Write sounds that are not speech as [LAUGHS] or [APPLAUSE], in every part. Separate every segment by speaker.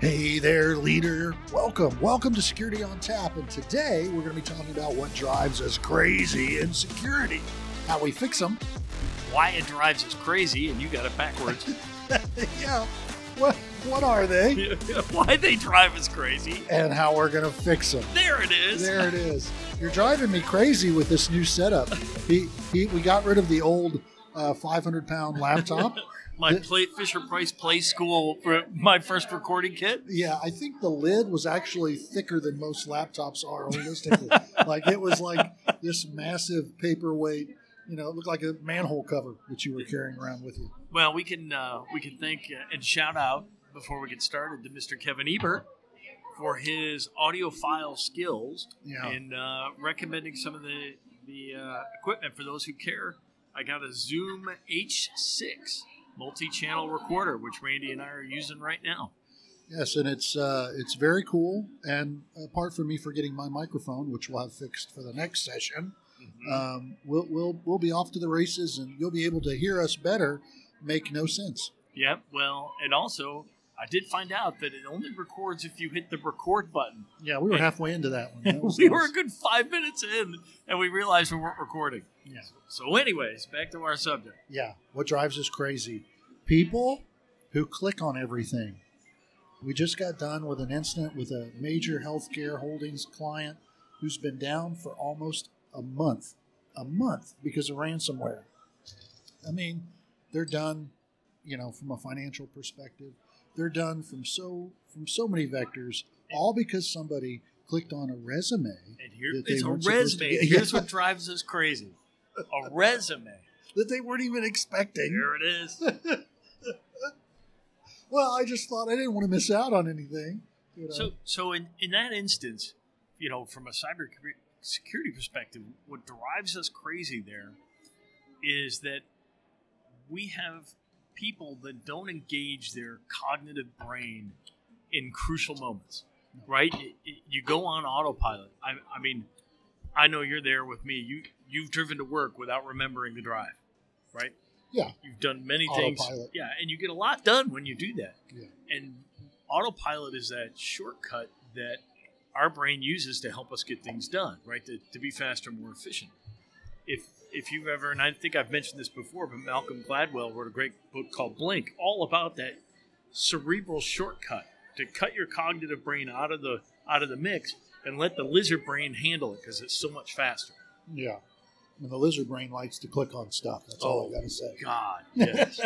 Speaker 1: Hey there, leader. Welcome. Welcome to Security on Tap. And today we're going to be talking about what drives us crazy in security, how we fix them.
Speaker 2: Why it drives us crazy, and you got it backwards. [LAUGHS]
Speaker 1: yeah. What, what are they? [LAUGHS]
Speaker 2: Why they drive us crazy.
Speaker 1: And how we're going to fix them.
Speaker 2: There it is.
Speaker 1: There it is. [LAUGHS] You're driving me crazy with this new setup. He, he, we got rid of the old uh, 500 pound laptop.
Speaker 2: My play, Fisher Price Play School for my first recording kit.
Speaker 1: Yeah, I think the lid was actually thicker than most laptops are holistically. [LAUGHS] like it was like this massive paperweight. You know, it looked like a manhole cover that you were carrying around with you.
Speaker 2: Well, we can uh, we can thank uh, and shout out before we get started to Mr. Kevin Ebert for his audiophile skills
Speaker 1: Yeah.
Speaker 2: and uh, recommending some of the the uh, equipment for those who care. I got a Zoom H6 multi-channel recorder, which Randy and I are using right now.
Speaker 1: Yes, and it's uh, it's very cool. And apart from me forgetting my microphone, which we'll have fixed for the next session, um, we'll we'll we'll be off to the races, and you'll be able to hear us better. Make no sense.
Speaker 2: Yep. Well, and also I did find out that it only records if you hit the record button.
Speaker 1: Yeah, we were halfway into that one. [LAUGHS] That
Speaker 2: we
Speaker 1: nice.
Speaker 2: were a good five minutes in, and we realized we weren't recording.
Speaker 1: Yeah.
Speaker 2: So, anyways, back to our subject.
Speaker 1: Yeah. What drives us crazy? People who click on everything. We just got done with an incident with a major healthcare holdings client who's been down for almost a month. A month because of ransomware. I mean, they're done, you know, from a financial perspective. They're done from so from so many vectors, all because somebody clicked on a resume.
Speaker 2: And here it's a resume. Here's what [LAUGHS] drives us crazy: a resume.
Speaker 1: that they weren't even expecting.
Speaker 2: Here it is. [LAUGHS]
Speaker 1: Well, I just thought I didn't want to miss out on anything. you know.
Speaker 2: So, so in, in that instance, you know, from a cyber security perspective, what drives us crazy there is that we have people that don't engage their cognitive brain in crucial moments, right? You go on autopilot. I, I mean, I know you're there with me. You you've driven to work without remembering the drive, right?
Speaker 1: Yeah.
Speaker 2: You've done many things.
Speaker 1: Autopilot.
Speaker 2: Yeah, and you get a lot done when you do that.
Speaker 1: Yeah.
Speaker 2: And autopilot is that shortcut that our brain uses to help us get things done, right? To, to be faster, more efficient. If if you've ever, and I think I've mentioned this before, but Malcolm Gladwell wrote a great book called Blink, all about that cerebral shortcut to cut your cognitive brain out of the out of the mix and let the lizard brain handle it because it's so much faster.
Speaker 1: yeah. And the lizard brain likes to click on stuff. That's all
Speaker 2: Oh.
Speaker 1: I got to say.
Speaker 2: God, [LAUGHS] yes.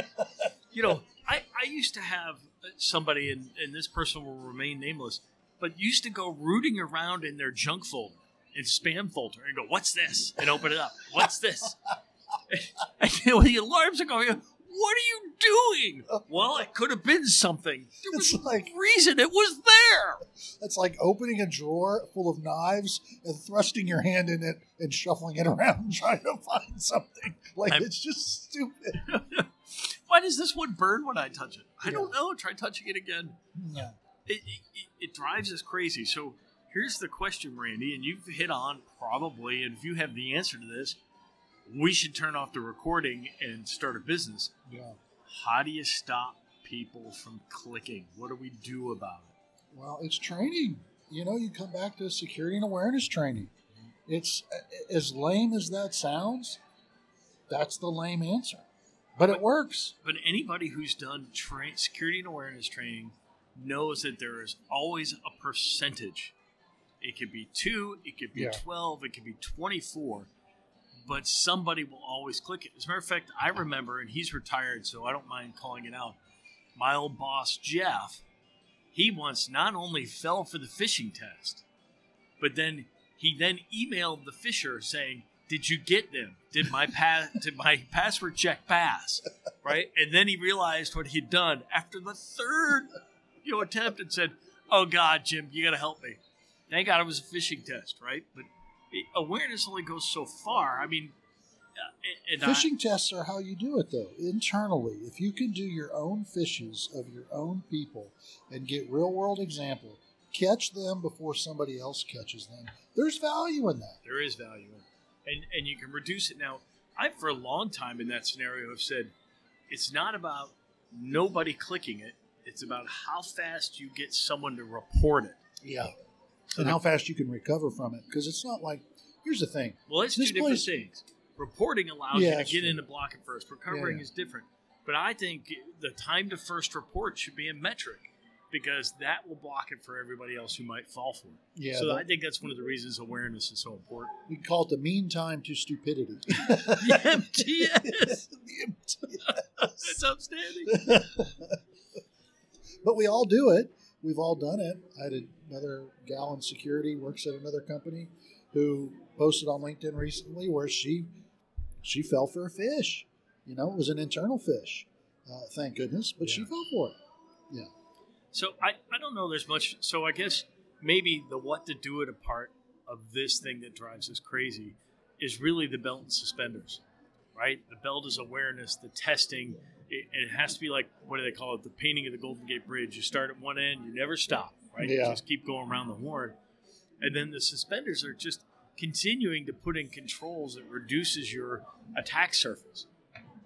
Speaker 2: you know, I, I used to have uh, somebody, and, and this person will remain nameless, but used to go rooting around in their junk folder and spam folder and go, "What's this?" and open it up. What's this? [LAUGHS] and when the alarms are going, what are you doing? Uh, well, it could have been something. There was
Speaker 1: It's like
Speaker 2: reason it was there.
Speaker 1: that's like opening a drawer full of knives and thrusting your hand in it and shuffling it [LAUGHS] around trying to find something. Like
Speaker 2: I'm-
Speaker 1: it's just stupid. [LAUGHS]
Speaker 2: Why does this one burn when I touch it? I don't know. Try touching it again.
Speaker 1: Yeah.
Speaker 2: it, it, it drives us crazy. So here's the question, Randy, and you've hit on probably, and if you have the answer to this, we should turn off the recording and start a business.
Speaker 1: Yeah.
Speaker 2: How do you stop people from clicking? What do we do about it?
Speaker 1: Well, it's training. You know, you come back to security and awareness training. It's as lame as that sounds. That's the lame answer, but it works.
Speaker 2: But anybody who's done tra- security and awareness training knows that there is always a percentage. It could be two, it could be
Speaker 1: Yeah.
Speaker 2: 12, it could be 24, but somebody will always click it. As a matter of fact, I remember, and he's retired, so I don't mind calling it out. My old boss, Jeff, he once not only fell for the phishing test, but then he then emailed the phisher saying, "Did you get them? Did my pass? [LAUGHS] did my password check pass?" Right, and then he realized what he'd done after the third, you know, attempt, and said, "Oh God, Jim, you got to help me." Thank God it was a phishing test, right? But awareness only goes so far. I mean, uh, and I-
Speaker 1: tests are how you do it, though. Internally, if you can do your own phishes of your own people and get real world example, catch them before somebody else catches them. There's value in that.
Speaker 2: there is value in and and you can reduce it now i for a long time in that scenario have said it's not about nobody clicking it It's about how fast you get someone to report it.
Speaker 1: Yeah. And how fast you can recover from it. Because it's not like, here's the thing.
Speaker 2: Well, it's
Speaker 1: This
Speaker 2: two different
Speaker 1: place-
Speaker 2: things. Reporting allows
Speaker 1: Yeah,
Speaker 2: you to get
Speaker 1: true.
Speaker 2: in and block it first. Recovering
Speaker 1: Yeah.
Speaker 2: is different. But I think the time to first report should be a metric because that will block it for everybody else who might fall for it.
Speaker 1: Yeah.
Speaker 2: so
Speaker 1: that-
Speaker 2: I think that's one of the reasons awareness is so important.
Speaker 1: we call it the mean time to stupidity. [LAUGHS] [LAUGHS]
Speaker 2: The MTS. the MTS. That's outstanding. [LAUGHS]
Speaker 1: but we all do it. We've all done it. I had another gal in security works at another company who posted on LinkedIn recently where she she fell for a phish. You know, it was an internal phish. Uh, thank goodness, but she fell for it. Yeah.
Speaker 2: So I, I don't know there's much so I guess maybe the what to do it a part of this thing that drives us crazy is really the belt and suspenders. Right? The belt is awareness, the testing, it, it has to be like what do they call it? The painting of the Golden Gate Bridge. You start at one end, you never stop, right? You
Speaker 1: Yeah.
Speaker 2: just keep going around the horn. And then the suspenders are just continuing to put in controls that reduces your attack surface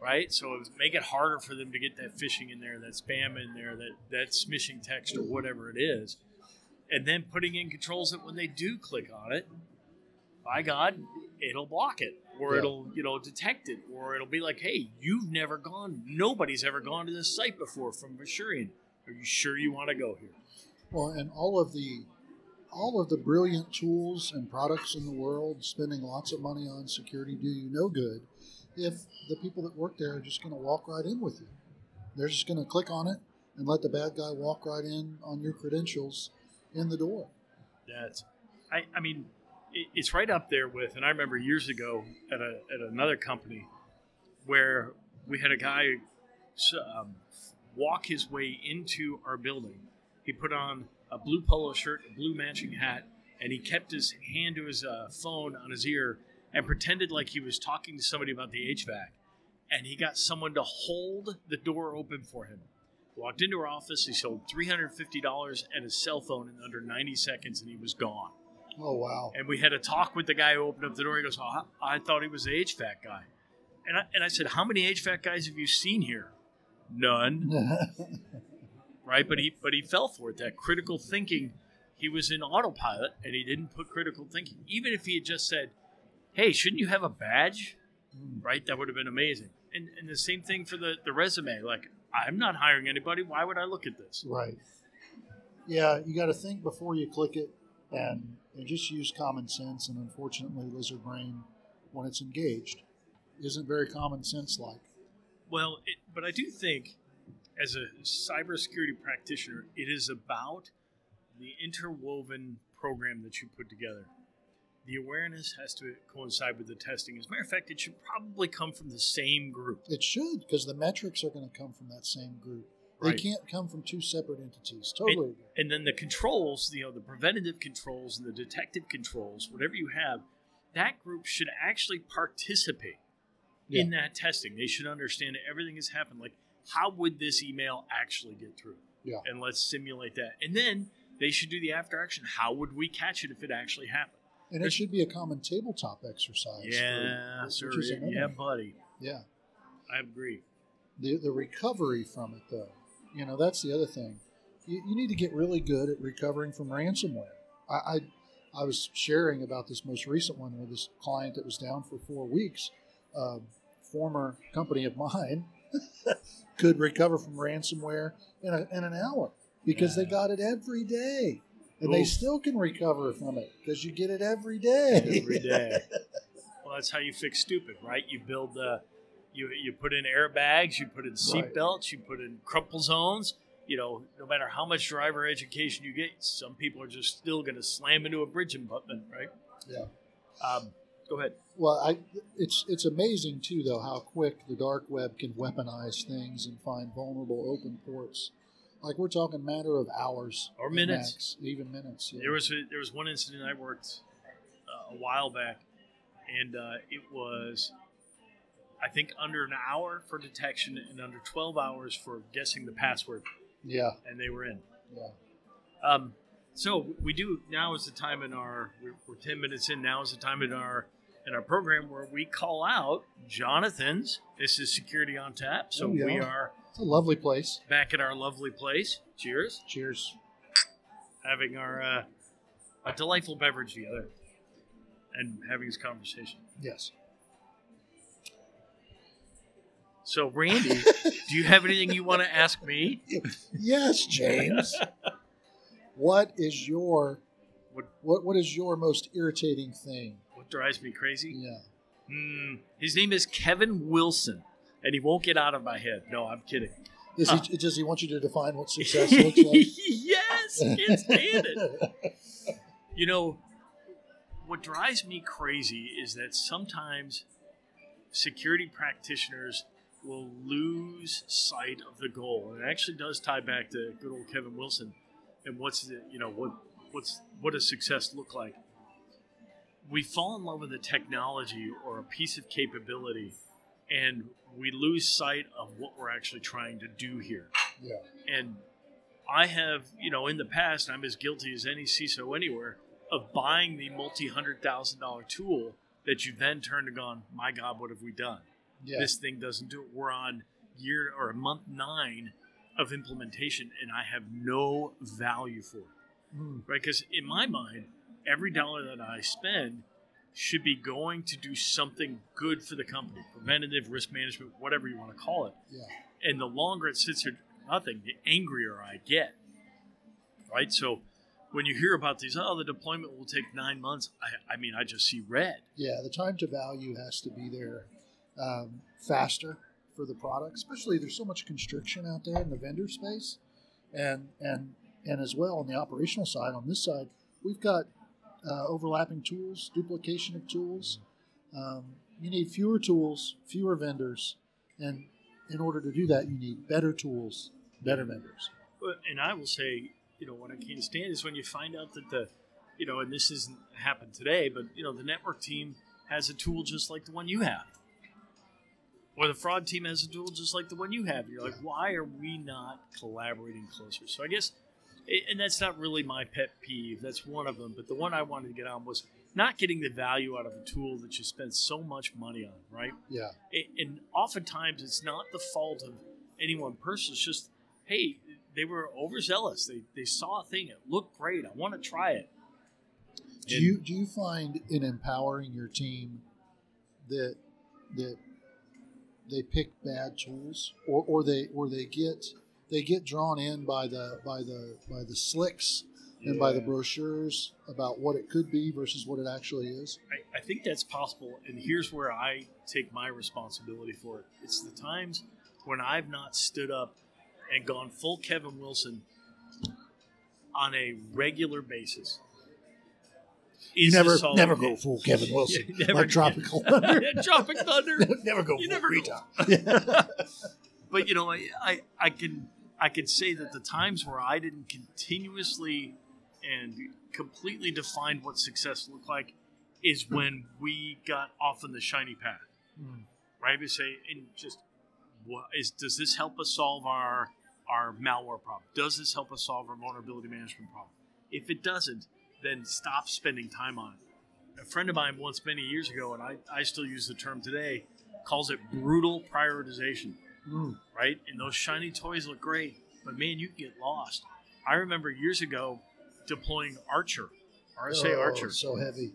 Speaker 2: right? So make it harder for them to get that phishing in there, that spam in there, that that smishing text or whatever it is, and then putting in controls that when they do click on it, by God, it'll block it, or
Speaker 1: Yeah.
Speaker 2: it'll you know detect it, or it'll be like, hey, you've never gone, nobody's ever gone to this site before from Vesurient. Are you sure you want to go here?
Speaker 1: Well, and all of the all of the brilliant tools and products in the world spending lots of money on security do you no good if the people that work there are just going to walk right in with you. They're just going to click on it and let the bad guy walk right in on your credentials in the door.
Speaker 2: That's, I, I mean, it, it's right up there with, and I remember years ago at, a, at another company where we had a guy um, walk his way into our building. He put on a blue polo shirt, a blue matching hat, and he kept his hand to his uh, phone on his ear and pretended like he was talking to somebody about the HVAC. And he got someone to hold the door open for him. Walked into our office, he sold $350 and his cell phone in under 90 seconds, and he was gone.
Speaker 1: Oh wow!
Speaker 2: And we had a talk with the guy who opened up the door. He goes, oh, I thought he was the HVAC guy. And I, and I said, How many HVAC guys have you seen here? None. [LAUGHS] Right? But he but he fell for it. That critical thinking, he was in autopilot and he didn't put critical thinking. Even if he had just said, Hey, shouldn't you have a badge? Right? That would have been amazing. And and the same thing for the, the resume. Like, I'm not hiring anybody. Why would I look at this?
Speaker 1: right. Yeah, you got to think before you click it, and, and just use common sense. And unfortunately, lizard brain, when it's engaged, isn't very common sense like.
Speaker 2: Well, it, but I do think, as a cybersecurity practitioner, it is about the interwoven program that you put together. The awareness has to coincide with the testing. As a matter of fact, it should probably come from the same group.
Speaker 1: It should, because the metrics are going to come from that same group.
Speaker 2: Right.
Speaker 1: They can't come from two separate entities. Totally. agree.
Speaker 2: And then the controls, you know, the preventative controls and the detective controls, whatever you have, that group should actually participate in that testing. They should understand that everything has happened. Like, how would this email actually get through?
Speaker 1: Yeah.
Speaker 2: And let's simulate that. And then they should do the after action. How would we catch it if it actually happened?
Speaker 1: And it should be a common tabletop exercise.
Speaker 2: Yeah,
Speaker 1: which
Speaker 2: sir. Yeah, buddy.
Speaker 1: Yeah.
Speaker 2: I agree.
Speaker 1: The, the recovery from it, though, you know, that's the other thing. You, you need to get really good at recovering from ransomware. I, I, I was sharing about this most recent one with this client that was down for four weeks. A former company of mine could recover from ransomware in, a, in an hour because they got it every day. And they still can recover from it because you get it every day. [LAUGHS]
Speaker 2: Every day. [LAUGHS] well, that's how you fix stupid, right? You build the, you you put in airbags, you put in seatbelts,
Speaker 1: Right. belts,
Speaker 2: belts, you put in crumple zones. You know, no matter how much driver education you get, some people are just still going to slam into a bridge abutment, right?
Speaker 1: Yeah.
Speaker 2: Um, go ahead.
Speaker 1: Well, I, it's it's amazing too, though, how quick the dark web can weaponize things and find vulnerable open ports. Like we're talking matter of hours
Speaker 2: Or minutes.
Speaker 1: max, even minutes. Yeah.
Speaker 2: There was a, there was one incident I worked uh, a while back, and uh, it was I think under an hour for detection and under 12 hours for guessing the password,
Speaker 1: yeah,
Speaker 2: and they were in.
Speaker 1: yeah,
Speaker 2: Um, so we do now is the time in our we're, we're 10 minutes in now is the time in our in our program where we call out Jonathan's. This is security on tap. So
Speaker 1: Oh, yeah.
Speaker 2: we are
Speaker 1: It's a lovely place.
Speaker 2: back at our lovely place. Cheers.
Speaker 1: Cheers.
Speaker 2: Having our uh, a delightful beverage together and having this conversation.
Speaker 1: Yes.
Speaker 2: So, Randy, [LAUGHS] do you have anything you want to ask me?
Speaker 1: Yes, James. [LAUGHS] what is your
Speaker 2: What
Speaker 1: what what is your most irritating thing?
Speaker 2: Drives me crazy?
Speaker 1: Yeah.
Speaker 2: Hmm. his name is Kevin Wilson, and he won't get out of my head. No, I'm kidding.
Speaker 1: Is
Speaker 2: Huh.
Speaker 1: he does he want you to define what [LAUGHS] success looks like?
Speaker 2: yes, can't stand it. You know, what drives me crazy is that sometimes security practitioners will lose sight of the goal. And it actually does tie back to good old Kevin Wilson and what's the, you know, what what's what does success look like? We fall in love with a technology or a piece of capability and we lose sight of what we're actually trying to do here.
Speaker 1: Yeah.
Speaker 2: And I have, you know, in the past, I'm as guilty as any CISO anywhere of buying the multi hundred thousand dollar tool that you then turn to gone, my God, what have we done?
Speaker 1: Yeah.
Speaker 2: This thing doesn't do it. We're on year or month nine of implementation, and I have no value for it,
Speaker 1: Mm.
Speaker 2: right? Because in my mind, every dollar that I spend should be going to do something good for the company, preventative risk management, whatever you want to call it
Speaker 1: Yeah.
Speaker 2: and the longer it sits there nothing, the angrier I get. Right? So when you hear about these, oh, the deployment will take nine months, I, I mean, I just see red.
Speaker 1: Yeah, the time to value has to be there um, faster for the product, especially there's so much constriction out there in the vendor space, and and and as well on the operational side. On this side, we've got uh, overlapping tools, duplication of tools. Um, you need fewer tools, fewer vendors, and in order to do that, you need better tools, better vendors.
Speaker 2: And I will say, you know, what I can't stand is when you find out that the, you know, and this isn't happened today, but, you know, the network team has a tool just like the one you have. Or the fraud team has a tool just like the one you have. You're like, why are we not collaborating closer? So I guess, and that's not really my pet peeve. That's one of them. But the one I wanted to get on was not getting the value out of a tool that you spend so much money on, right?
Speaker 1: Yeah,
Speaker 2: and oftentimes it's not the fault of any one person. It's just, hey, they were overzealous. They, they saw a thing. It looked great. I want to try it.
Speaker 1: Do
Speaker 2: And-
Speaker 1: you do you find in empowering your team that that they pick bad tools or, or they or they get they get drawn in by the by the by the slicks and by the brochures about what it could be versus what it actually is?
Speaker 2: I, I think that's possible. And here's where I take my responsibility for it. It's the times when I've not stood up and gone full Kevin Wilson on a regular basis.
Speaker 1: You never never go full Kevin [LAUGHS] Wilson
Speaker 2: Yeah, never-
Speaker 1: like Tropical [LAUGHS] Thunder.
Speaker 2: Tropic Thunder. [LAUGHS]
Speaker 1: never go
Speaker 2: You
Speaker 1: full
Speaker 2: never go.
Speaker 1: Rita.
Speaker 2: but you know, I, I I can I could say that the times where I didn't continuously and completely define what success looked like is when we got off on the shiny path.
Speaker 1: Mm.
Speaker 2: Right? We say and just what is does this help us solve our our malware problem? Does this help us solve our vulnerability management problem? If it doesn't, then stop spending time on it. A friend of mine once many years ago, and I, I still use the term today, calls it brutal prioritization
Speaker 1: Mm.
Speaker 2: right? And those shiny toys look great, but man, you can get lost. I remember years ago deploying Archer, RSA
Speaker 1: Oh,
Speaker 2: Archer,
Speaker 1: so heavy.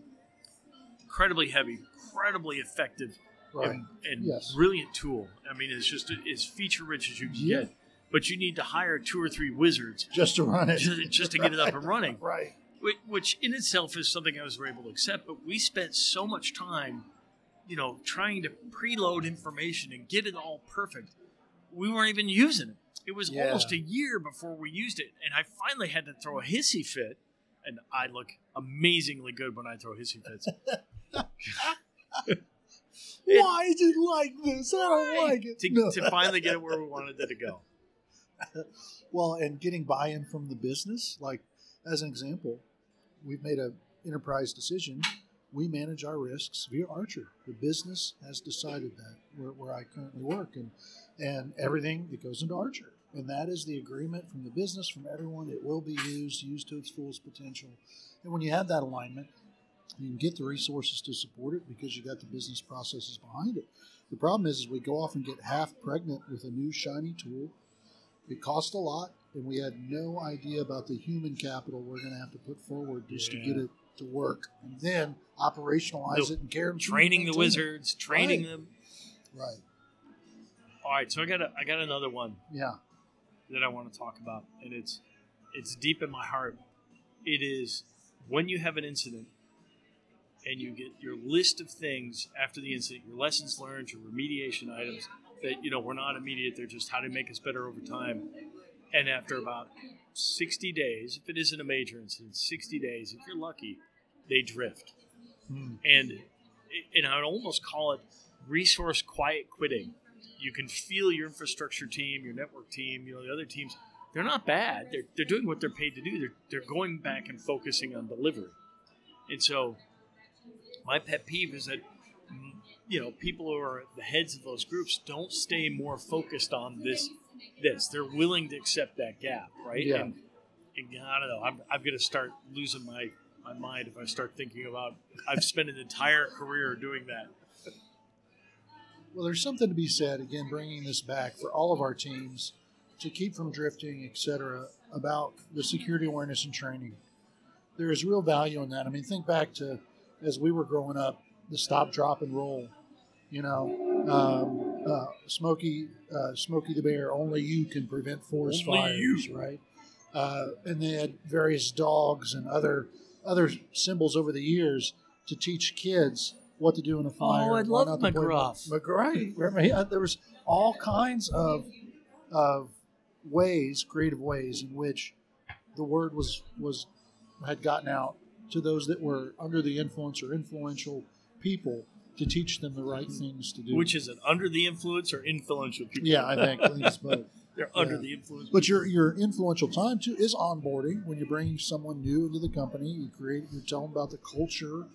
Speaker 2: incredibly heavy, incredibly effective,
Speaker 1: Right.
Speaker 2: and, and
Speaker 1: Yes.
Speaker 2: brilliant tool. I mean, it's just as feature rich as you can
Speaker 1: Yeah.
Speaker 2: get. But you need to hire two or three wizards
Speaker 1: Just to run it.
Speaker 2: just, just to get it up and running, [LAUGHS]
Speaker 1: Right.
Speaker 2: which, which in itself is something I was able to accept. But we spent so much time, you know, trying to preload information and get it all perfect. We weren't even using it. It was
Speaker 1: Yeah.
Speaker 2: almost a year before we used it, and I finally had to throw a hissy fit. And I look amazingly good when I throw hissy fits. [LAUGHS]
Speaker 1: Why is it like this? I don't like it.
Speaker 2: to,
Speaker 1: No.
Speaker 2: to finally get it where we wanted it to go. [LAUGHS]
Speaker 1: Well, and getting buy-in from the business, like as an example, we've made a enterprise decision. We manage our risks via Archer. The business has decided that where, where I currently work, and and everything that goes into Archer, and that is the agreement from the business, from everyone. It will be used, used to its fullest potential. And when you have that alignment, you can get the resources to support it because you got the business processes behind it. The problem is, is we go off and get half pregnant with a new shiny tool. It costs a lot, and we had no idea about the human capital we're going to have to put forward just
Speaker 2: Yeah.
Speaker 1: to get it to work, and then operationalize
Speaker 2: No,
Speaker 1: it and care
Speaker 2: Training the wizards, training
Speaker 1: Right.
Speaker 2: them.
Speaker 1: Right.
Speaker 2: All right, so I got a, I got another one
Speaker 1: Yeah.
Speaker 2: that I want to talk about, and it's it's deep in my heart. It is when you have an incident and you get your list of things after the incident, your lessons learned, your remediation items that you know were not immediate; they're just how to make us better over time. And after about sixty days, if it isn't a major incident, sixty days, if you're lucky, they drift.
Speaker 1: Hmm.
Speaker 2: and and I would almost call it resource quiet quitting. You can feel your infrastructure team, your network team, you know the other teams. They're not bad. They're, they're doing what they're paid to do. They're, they're going back and focusing on delivery. And so, my pet peeve is that you know people who are the heads of those groups don't stay more focused on this. This they're willing to accept that gap, right?
Speaker 1: Yeah.
Speaker 2: And, and I don't know. I'm, I'm going to start losing my my mind if I start thinking about I've spent an entire career doing that.
Speaker 1: Well, there's something to be said, again, bringing this back for all of our teams to keep from drifting, et cetera, about the security awareness and training. There is real value in that. I mean, think back to as we were growing up, the stop, drop, and roll. You know, um, uh, Smokey, uh, Smokey the Bear, only you can prevent forest
Speaker 2: Only
Speaker 1: fires,
Speaker 2: you.
Speaker 1: right? Uh, and they had various dogs and other other symbols over the years to teach kids what to do in a fire.
Speaker 2: Oh,
Speaker 1: I
Speaker 2: love McGruff.
Speaker 1: McGruff. Remember, he- there was all kinds of of ways, creative ways in which the word was was had gotten out to those that were under the influence or influential people to teach them the right things to do.
Speaker 2: Which is it? Under the influence or influential people?
Speaker 1: yeah, I think, it's both. [LAUGHS]
Speaker 2: They're under the influence.
Speaker 1: But your your influential time too is onboarding. When you're bringing someone new into the company, you create you tell them about the culture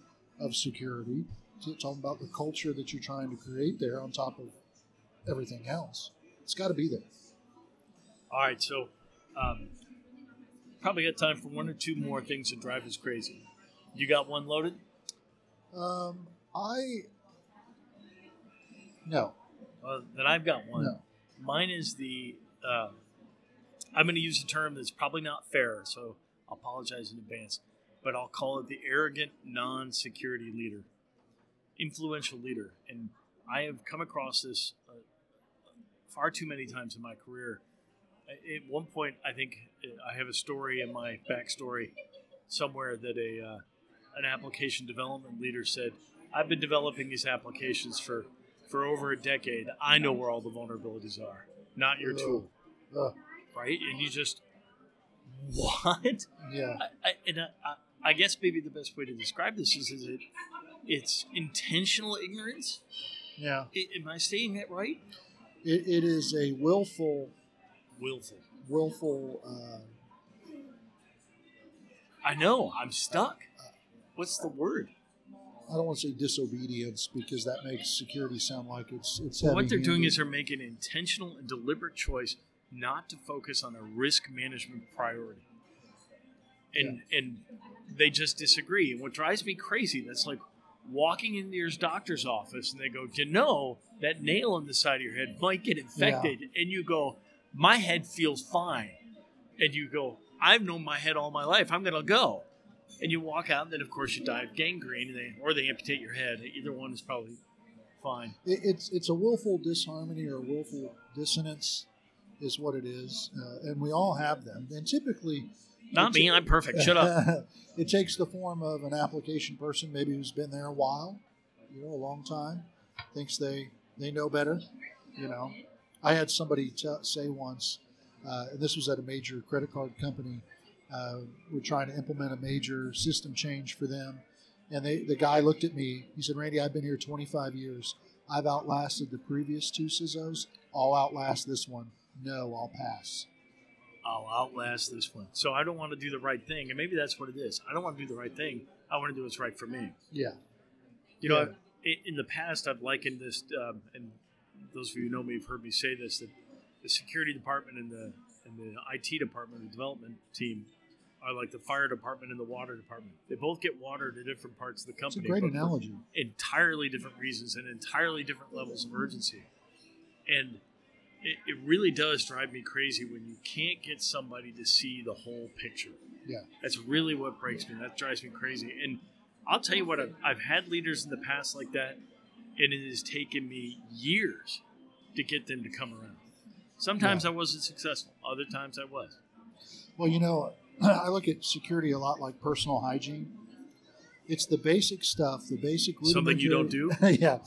Speaker 1: of security. You tell them about the culture that you're trying to create there on top of everything else. It's got to be there.
Speaker 2: All right, so um, probably got time for one or two more things that drive us crazy. You got one loaded?
Speaker 1: Um, I no
Speaker 2: Uh, then I've got one.
Speaker 1: no.
Speaker 2: Mine is the. Uh, I'm going to use a term that's probably not fair, so I'll apologize in advance. But I'll call it the arrogant non-security leader, influential leader, and I have come across this uh, far too many times in my career. At one point, I think uh, I have a story in my backstory somewhere that a uh, an application development leader said, "I've been developing these applications for for over a decade. I know where all the vulnerabilities are, not your tool, right?" And you just what?
Speaker 1: yeah.
Speaker 2: I, I, and I, I, guess maybe the best way to describe this is, is it it's intentional ignorance.
Speaker 1: Yeah.
Speaker 2: I, am I saying that right?
Speaker 1: It, it is a willful,
Speaker 2: Willful.
Speaker 1: willful. Uh,
Speaker 2: I know. I'm stuck. What's the word?
Speaker 1: I don't want to say disobedience because that makes security sound like it's it's.
Speaker 2: What they're doing is they're making an intentional and deliberate choice not to focus on a risk management priority. And and they just disagree. And what drives me crazy, that's like walking into your doctor's office and they go, you know that nail on the side of your head might get infected?" And you go, "My head feels fine." And you go, "I've known my head all my life. I'm going to go." And you walk out, and then of course you die of gangrene, and they, or they amputate your head. Either one is probably fine.
Speaker 1: It, it's it's a willful disharmony or willful dissonance, is what it is, uh, and we all have them. And typically,
Speaker 2: Not me. I'm perfect. Shut up. [LAUGHS]
Speaker 1: it takes the form of an application person, maybe who's been there a while, you know, a long time, thinks they they know better. You know, I had somebody t- say once, uh, and this was at a major credit card company. Uh, we're trying to implement a major system change for them, and they, the guy looked at me. He said, "Randy, I've been here 25 years. I've outlasted the previous two CISOs. I'll outlast this one. No, I'll pass."
Speaker 2: I'll outlast this one. So I don't want to do the right thing, and maybe that's what it is. I don't want to do the right thing. I want to do what's right for me.
Speaker 1: Yeah,
Speaker 2: You know,
Speaker 1: Yeah.
Speaker 2: In the past, I've likened this, um, and those of you who know me have heard me say this: that the security department and the and the IT department, the development team, are like the fire department and the water department. They both get water to different parts of the company.
Speaker 1: It's a great analogy.
Speaker 2: Entirely different reasons and entirely different levels of urgency. And it, it really does drive me crazy when you can't get somebody to see the whole picture.
Speaker 1: Yeah.
Speaker 2: That's really what breaks me. That drives me crazy. And I'll tell you what, I've, I've had leaders in the past like that, and it has taken me years to get them to come around. Sometimes I wasn't successful, other times I was.
Speaker 1: Well, you know, [CLEARS THROAT] I look at security a lot like personal hygiene. It's the basic stuff, the basic
Speaker 2: Something you don't
Speaker 1: rudimentary- [LAUGHS] yeah,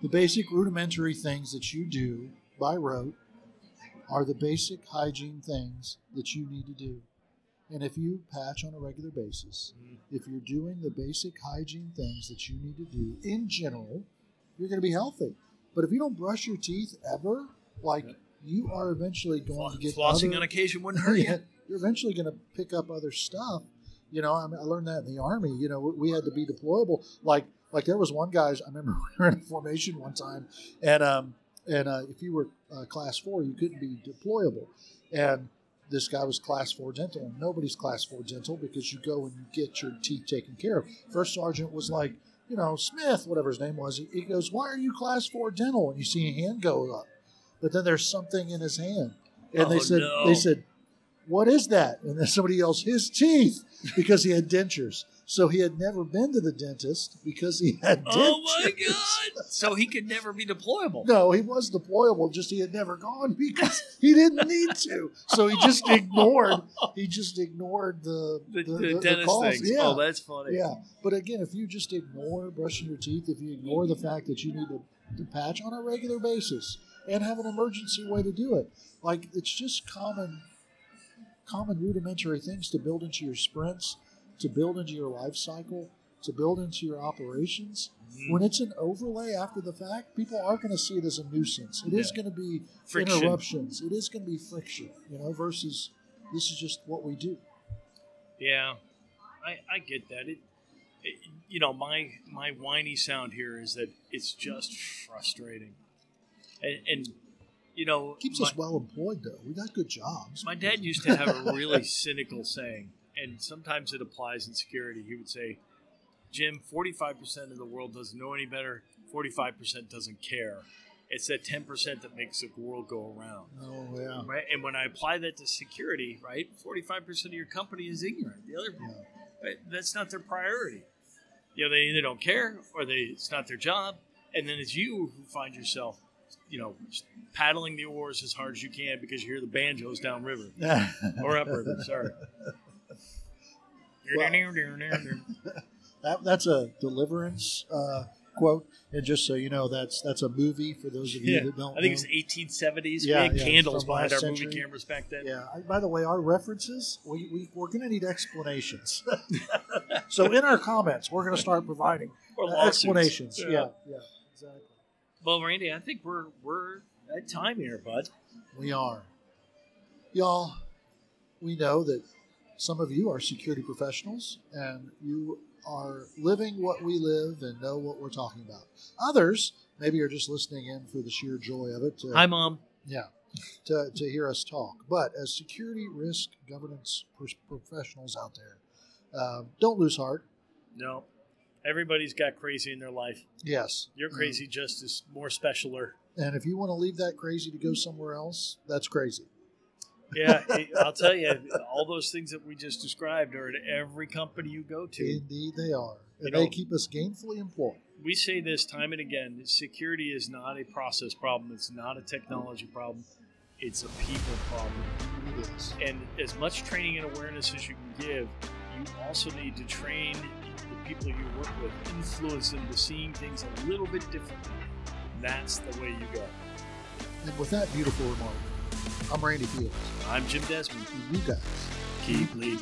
Speaker 1: the basic rudimentary things that you do by rote are the basic hygiene things that you need to do. And if you patch on a regular basis,
Speaker 2: Mhm.
Speaker 1: if you're doing the basic hygiene things that you need to do in general, you're going to be healthy. But if you don't brush your teeth ever, like
Speaker 2: Yeah.
Speaker 1: you are eventually going to get
Speaker 2: Flossing
Speaker 1: other-
Speaker 2: on occasion wouldn't [LAUGHS] hurt you.
Speaker 1: You're eventually going to pick up other stuff. You know, I, mean, I learned that in the army. You know, we- we had to be deployable. Like, like there was one guy. I remember [LAUGHS] we were in a formation one time, and um, and uh, if you were uh, class four, you couldn't be deployable. And this guy was class four dental, and nobody's class four dental because you go and you get your teeth taken care of. First sergeant was like, you know, Smith, whatever his name was. He, he goes, "Why are you class four dental?" And you see a hand go up, but then there's something in his hand, and
Speaker 2: Oh,
Speaker 1: they said,
Speaker 2: no.
Speaker 1: they said, "What is that?" And then somebody yells, "His teeth," because he had dentures. So he had never been to the dentist because he had dentures.
Speaker 2: Oh my god! So he could never be deployable.
Speaker 1: No, he was deployable, just he had never gone because he didn't need to. So he just ignored. He just ignored the
Speaker 2: The,
Speaker 1: the,
Speaker 2: the
Speaker 1: the- the
Speaker 2: dentist
Speaker 1: calls.
Speaker 2: things.
Speaker 1: Yeah,
Speaker 2: Oh, that's funny.
Speaker 1: yeah. But again, if you just ignore brushing your teeth, if you ignore the fact that you need to, to patch on a regular basis and have an emergency way to do it, like it's just common, common rudimentary things to build into your sprints, to build into your life cycle, to build into your operations.
Speaker 2: Mhm.
Speaker 1: When it's an overlay after the fact, people are going to see it as a nuisance. It is
Speaker 2: Yeah.
Speaker 1: going to be
Speaker 2: Friction.
Speaker 1: interruptions. It is going to be friction, you know, versus this is just what we do.
Speaker 2: Yeah, I, I get that. It, it, you know, my my whiny sound here is that it's just frustrating, and, and you know,
Speaker 1: Keeps
Speaker 2: my,
Speaker 1: us well employed, though. We got good jobs.
Speaker 2: my dad used to have a really [LAUGHS] cynical saying, and sometimes it applies in security. He would say, "Jim, forty-five percent of the world doesn't know any better. Forty-five percent doesn't care. It's that ten percent that makes the world go around."
Speaker 1: Oh yeah.
Speaker 2: right? And when I apply that to security, right, forty-five percent of your company is ignorant. The other,
Speaker 1: Yeah.
Speaker 2: right, that's not their priority. You know, they either don't care or they it's not their job. And then it's you who find yourself, you know, paddling the oars as hard as you can because you hear the banjos downriver [LAUGHS] or upriver. Sorry. [LAUGHS]
Speaker 1: that, that's a deliverance uh, quote, and just so you know, that's that's a movie for those of you
Speaker 2: Yeah,
Speaker 1: that don't.
Speaker 2: I think
Speaker 1: know.
Speaker 2: it's 1870s.
Speaker 1: Yeah,
Speaker 2: we had
Speaker 1: yeah,
Speaker 2: candles behind our
Speaker 1: last
Speaker 2: movie cameras back then.
Speaker 1: Yeah. I, by the way, our references, we, we we're going to need explanations. [LAUGHS] so in our comments, we're going to start providing uh, explanations. Yeah. yeah, exactly.
Speaker 2: Well, Randy, I think we're we're at time here, bud.
Speaker 1: We are, y'all. We know that some of you are security professionals, and you are living what we live and know what we're talking about. Others maybe are just listening in for the sheer joy of it. To,
Speaker 2: Hi, mom.
Speaker 1: Yeah, to, to hear us talk. But as security risk governance professionals out there, um, don't lose heart.
Speaker 2: No, everybody's got crazy in their life.
Speaker 1: Yes,
Speaker 2: You're crazy, just is more specialer.
Speaker 1: And if you want to leave that crazy to go somewhere else, that's crazy.
Speaker 2: Yeah, [LAUGHS] it- I'll tell you, all those things that we just described are at every company you go to.
Speaker 1: Indeed, they are. And
Speaker 2: You
Speaker 1: they keep us gainfully employed.
Speaker 2: We say this time and again: security is not a process problem. It's not a technology problem. It's a people problem.
Speaker 1: It is.
Speaker 2: And as much training and awareness as you can give, you also need to train the people you work with, influence them to seeing things a little bit differently. That's the way you go.
Speaker 1: And with that beautiful remark, I'm Randy Fields.
Speaker 2: I'm Jim Desmond.
Speaker 1: And you guys
Speaker 2: Keep leading.